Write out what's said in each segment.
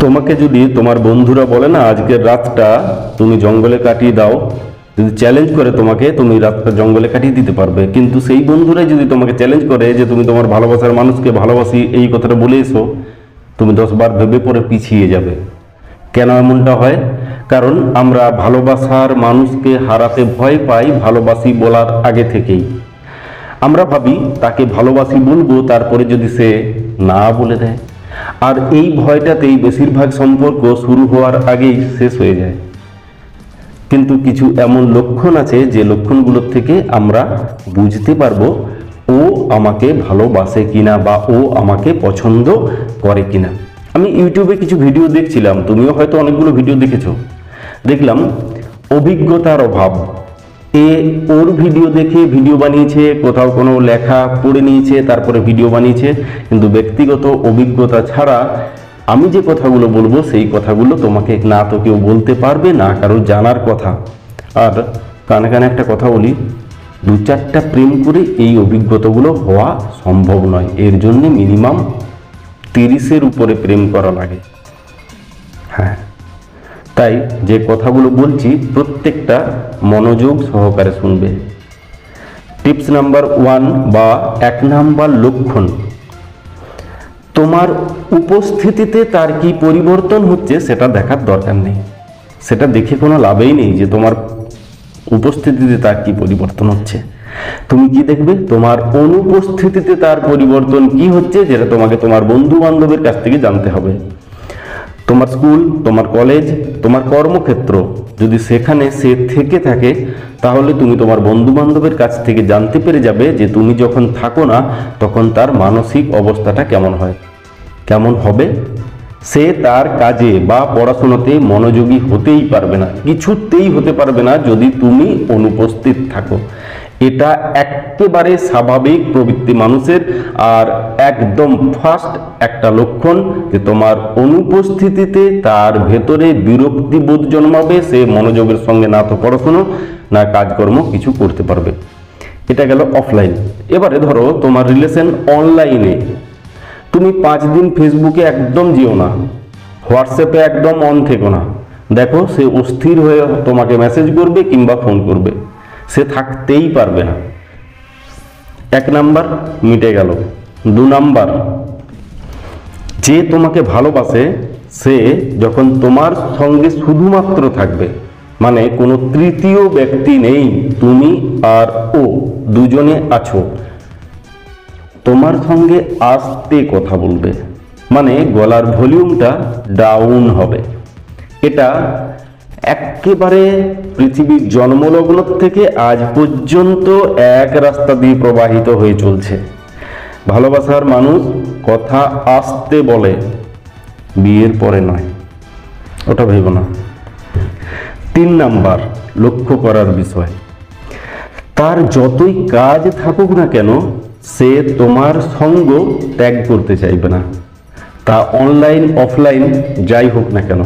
তোমাকে যদি তোমার বন্ধুরা বলে না, আজকের রাতটা তুমি জঙ্গলে কাটিয়ে দাও, যদি চ্যালেঞ্জ করে তোমাকে, তুমি রাতটা জঙ্গলে কাটিয়ে দিতে পারবে। কিন্তু সেই বন্ধুরাই যদি তোমাকে চ্যালেঞ্জ করে যে, তুমি তোমার ভালোবাসার মানুষকে ভালোবাসি, এই কথাটা বলে এসো, তুমি দশবার ভেবে পরে পিছিয়ে যাবে। কেন এমনটা হয়? কারণ আমরা ভালোবাসার মানুষকে হারাতে ভয় পাই, ভালোবাসি বলার আগে থেকেই। আমরা ভাবি, তাকে ভালোবাসি বলব, তারপরে যদি সে না বলে দেয়। আর এই ভয়টাতেই বেশিরভাগ সম্পর্ক শুরু হওয়ার আগেই শেষ হয়ে যায়। কিন্তু কিছু এমন লক্ষণ আছে যে লক্ষণগুলোর থেকে আমরা বুঝতে পারব, ও আমাকে ভালোবাসে কিনা বা ও আমাকে পছন্দ করে কিনা। আমি ইউটিউবে কিছু ভিডিও দেখছিলাম, তুমিও হয়তো অনেকগুলো ভিডিও দেখেছ। দেখলাম, অভিজ্ঞতার অভাব। এ ওর ভিডিও দেখে ভিডিও বানিয়েছে, কোথাও কোনো লেখা পড়ে নিয়েছে, তারপরে ভিডিও বানিয়েছে। কিন্তু ব্যক্তিগত অভিজ্ঞতা ছাড়া আমি যে কথাগুলো বলব, সেই কথাগুলো তোমাকে না তো কেউ বলতে পারবে, না কারও জানার কথা। আর কানে কানে একটা কথা বলি, দু চারটা প্রেম করে এই অভিজ্ঞতাগুলো হওয়া সম্ভব নয়। এর জন্য মিনিমাম তিরিশের উপরে প্রেম করা লাগে। হ্যাঁ। তাই যে কথাগুলো বলছি, প্রত্যেকটা মনোযোগ সহকারে শুনবে। টিপস নাম্বার ওয়ান বা এক নাম্বার লক্ষণ। তোমার উপস্থিতিতে তার কি পরিবর্তন হচ্ছে সেটা দেখার দরকার নেই। সেটা দেখে কোনো লাভই নেই যে তোমার উপস্থিতিতে তার কি পরিবর্তন হচ্ছে। তুমি কি দেখবে? তোমার অনুপস্থিতিতে তার পরিবর্তন কি হচ্ছে যেটা তোমাকে তোমার বন্ধু বান্ধবের কাছ থেকে জানতে হবে। তোমার স্কুল, তোমার কলেজ, তোমার কর্মক্ষেত্র। যদি সেখানে সে থেকে থাকে, তাহলে তুমি তোমার বন্ধু বান্ধবের কাছ থেকে জানতে পেরে যাবে যে তুমি যখন থাকো না, তখন তার মানসিক অবস্থাটা কেমন হয়। কেমন হবে? সে তার কাজে বা পড়াশোনাতে মনোযোগী হতেই পারবে না। কিছুতেই হতে পারবে না যদি তুমি অনুপস্থিত থাকো। এটা একেবারে স্বাভাবিক প্রবৃত্তি মানুষের, আর একদম ফার্স্ট একটা লক্ষণ যে তোমার অনুপস্থিতিতে তার ভেতরে বিরক্তিবোধ জন্মাবে, সে মনোযোগের সঙ্গে না তো পড়াশুনো, না কাজকর্ম কিছু করতে পারবে। এটা গেল অফলাইন এবারে ধরো তোমার রিলেশন অনলাইনে তুমি পাঁচ দিন ফেসবুকে একদম যেও না হোয়াটসঅ্যাপে একদম অন থেকো না। দেখো সে অস্থির হয়ে তোমাকে মেসেজ করবে কিংবা ফোন করবে। সে থাকতেই পারবে না। এক নাম্বার মিটে গেল। দু নাম্বার, যে তোমাকে ভালোবাসে, সে যখন তোমার সঙ্গে শুধুমাত্র থাকবে মানে কোনো তৃতীয় ব্যক্তি নেই, তুমি আর ও, দুজনে আছো। তোমার সঙ্গে আস্তে কথা বলবে মানে গলার ভলিউমটা ডাউন হবে। এটা একেবারে পৃথিবীর জন্মলগ্ন থেকে আজ পর্যন্ত এক রাস্তা দিয়ে প্রবাহিত হয়ে চলছে। ভালোবাসার মানুষ কথা আসতে বলে, বিয়ের পরে নয়। ওটা ভেব না। তিন নাম্বার, লক্ষ্য করার বিষয়। তার যতই কাজ থাকুক না কেন, সে তোমার সঙ্গ ত্যাগ করতে চাইবে না। তা অনলাইন অফলাইন যাই হোক না কেন।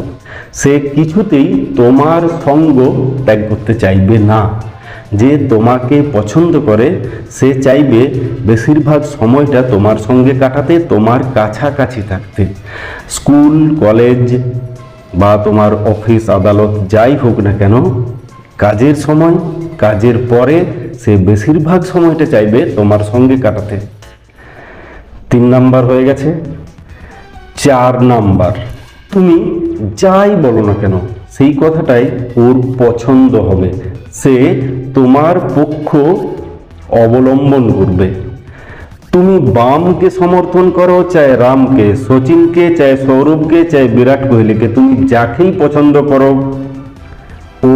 সে কিছুতেই তোমার সঙ্গ ত্যাগ করতে চাইবে না। যে তোমাকে পছন্দ করে, সে চাইবে বেশিরভাগ সময়টা তোমার সঙ্গে কাটাতে, তোমার কাছাকাছি থাকতে। স্কুল, কলেজ বা তোমার অফিস, আদালত, যাই হোক না কেন, কাজের সময়, কাজের পরে সে বেশিরভাগ সময়টা চাইবে তোমার সঙ্গে কাটাতে। তিন নাম্বার হয়ে গেছে। চার নাম্বার। তুমি যাই বলো না কেন, সেই কথাটাই ওর পছন্দ হবে। সে তোমার পক্ষ অবলম্বন করবে। তুমি বামকে সমর্থন করো, চাই রামকে, সচিনকে, চাই সৌরভকে, চাই বিরাট কোহলিকে, তুমি যাকেই পছন্দ করো, ও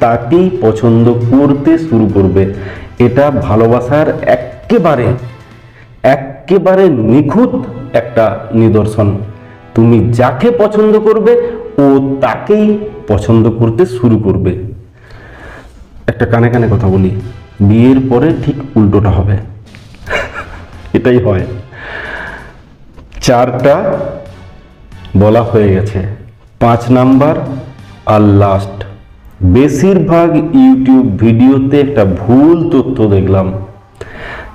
তাকেই পছন্দ করতে শুরু করবে। এটা ভালোবাসার একেবারে একেবারে নিখুঁত একটা নিদর্শন। তুমি যাকে পছন্দ করবে, ও তাকেই পছন্দ করতে শুরু করবে। একটা কানে কানে কথা বলি, বিয়ের পরে ঠিক উল্টোটা হবে। এটাই হয়। চারটা বলা হয়ে গেছে। পাঁচ নাম্বার আর লাস্ট বেশিরভাগ ইউটিউব ভিডিওতে একটা ভুল তথ্য দেখলাম,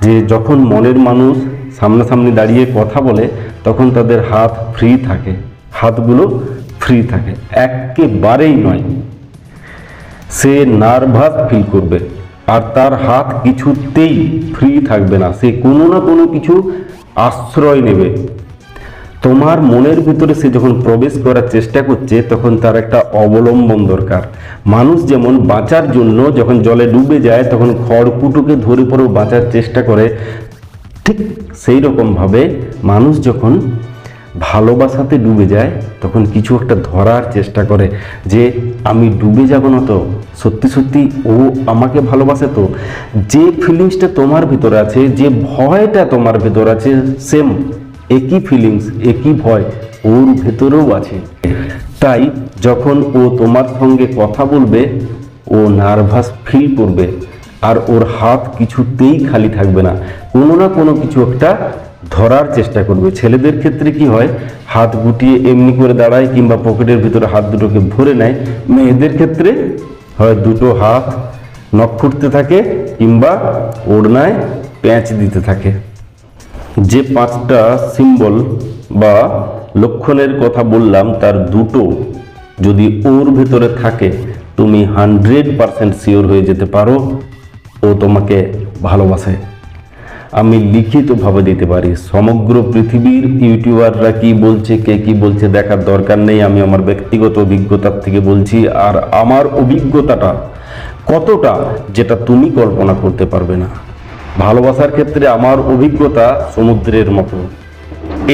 যে যখন মনের মানুষ সামনাসামনি দাঁড়িয়ে কথা বলে তখন তাদের হাত ফ্রি থাকে, হাতগুলো ফ্রি থাকে। একেবারেই নয়। সে নার্ভাস ফিল করবে, আর তার হাত কিছুতেই ফ্রি থাকবে না। সে কোনো না কোনো কিছু আশ্রয় নেবে। তোমার মনের ভিতরে সে যখন প্রবেশ করার চেষ্টা করছে, তখন তার একটা অবলম্বন দরকার। মানুষ যেমন বাঁচার জন্য যখন জলে ডুবে যায়, তখন খড়কুটোকে ধরে পরেও বাঁচার চেষ্টা করে ঠিক সেই রকমভাবে মানুষ যখন ভালোবাসাতে ডুবে যায়, তখন কিছু একটা ধরার চেষ্টা করে যে, আমি ডুবে যাব না তো? সত্যি সত্যি ও আমাকে ভালোবাসে তো? যে ফিলিংসটা তোমার ভিতরে আছে, যে ভয়টা তোমার ভিতর আছে সেম একই ফিলিংস একই ভয় ওর ভেতরেও আছে। তাই যখন ও তোমার সঙ্গে কথা বলবে, ও নার্ভাস ফিল করবে। আর ওর হাত কিছুতেই খালি থাকবে না। কোনো না কোনো কিছু একটা ধরার চেষ্টা করবে। ছেলেদের ক্ষেত্রে কি হয়, হাত গুটিয়ে এমনি করে দাঁড়ায় কিংবা পকেটের ভিতরে হাত দুটোকে ভরে নেয়। মেয়েদের ক্ষেত্রে হয় দুটো হাত নখ ফুটতে থাকে কিংবা ওড়নায় প্যাঁচ দিতে থাকে। যে পাঁচটা সিম্বল বা লক্ষণের কথা বললাম, তার দুটো যদি ওর ভেতরে থাকে, তুমি হান্ড্রেড পারসেন্ট শিওর হয়ে যেতে পারো। ও তোমাকে ভালোবাসে। আমি লিখিতভাবে দিতে পারি, সমগ্র পৃথিবীর ইউটিউবাররা কি বলছে, কে কি বলছে দেখার দরকার নেই, আমি আমার ব্যক্তিগত অভিজ্ঞতার থেকে বলছি, আর আমার অভিজ্ঞতাটা কতটা যেটা তুমি কল্পনা করতে পারবে না। ভালোবাসার ক্ষেত্রে আমার অভিজ্ঞতা সমুদ্রের মতো।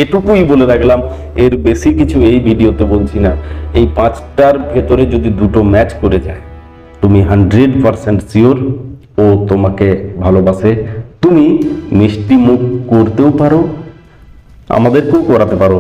এটুকুই বলে রাখলাম, এর বেশি কিছু এই ভিডিওতে বলছি না। এই পাঁচটার ভেতরে যদি দুটো ম্যাচ করে যায়, তুমি হান্ড্রেড পারসেন্ট শিওর ও তোমাকে ভালোবাসে। তুমি মিষ্টি মুখ করতেও পারো আমাদেরকেও করাতে পারো।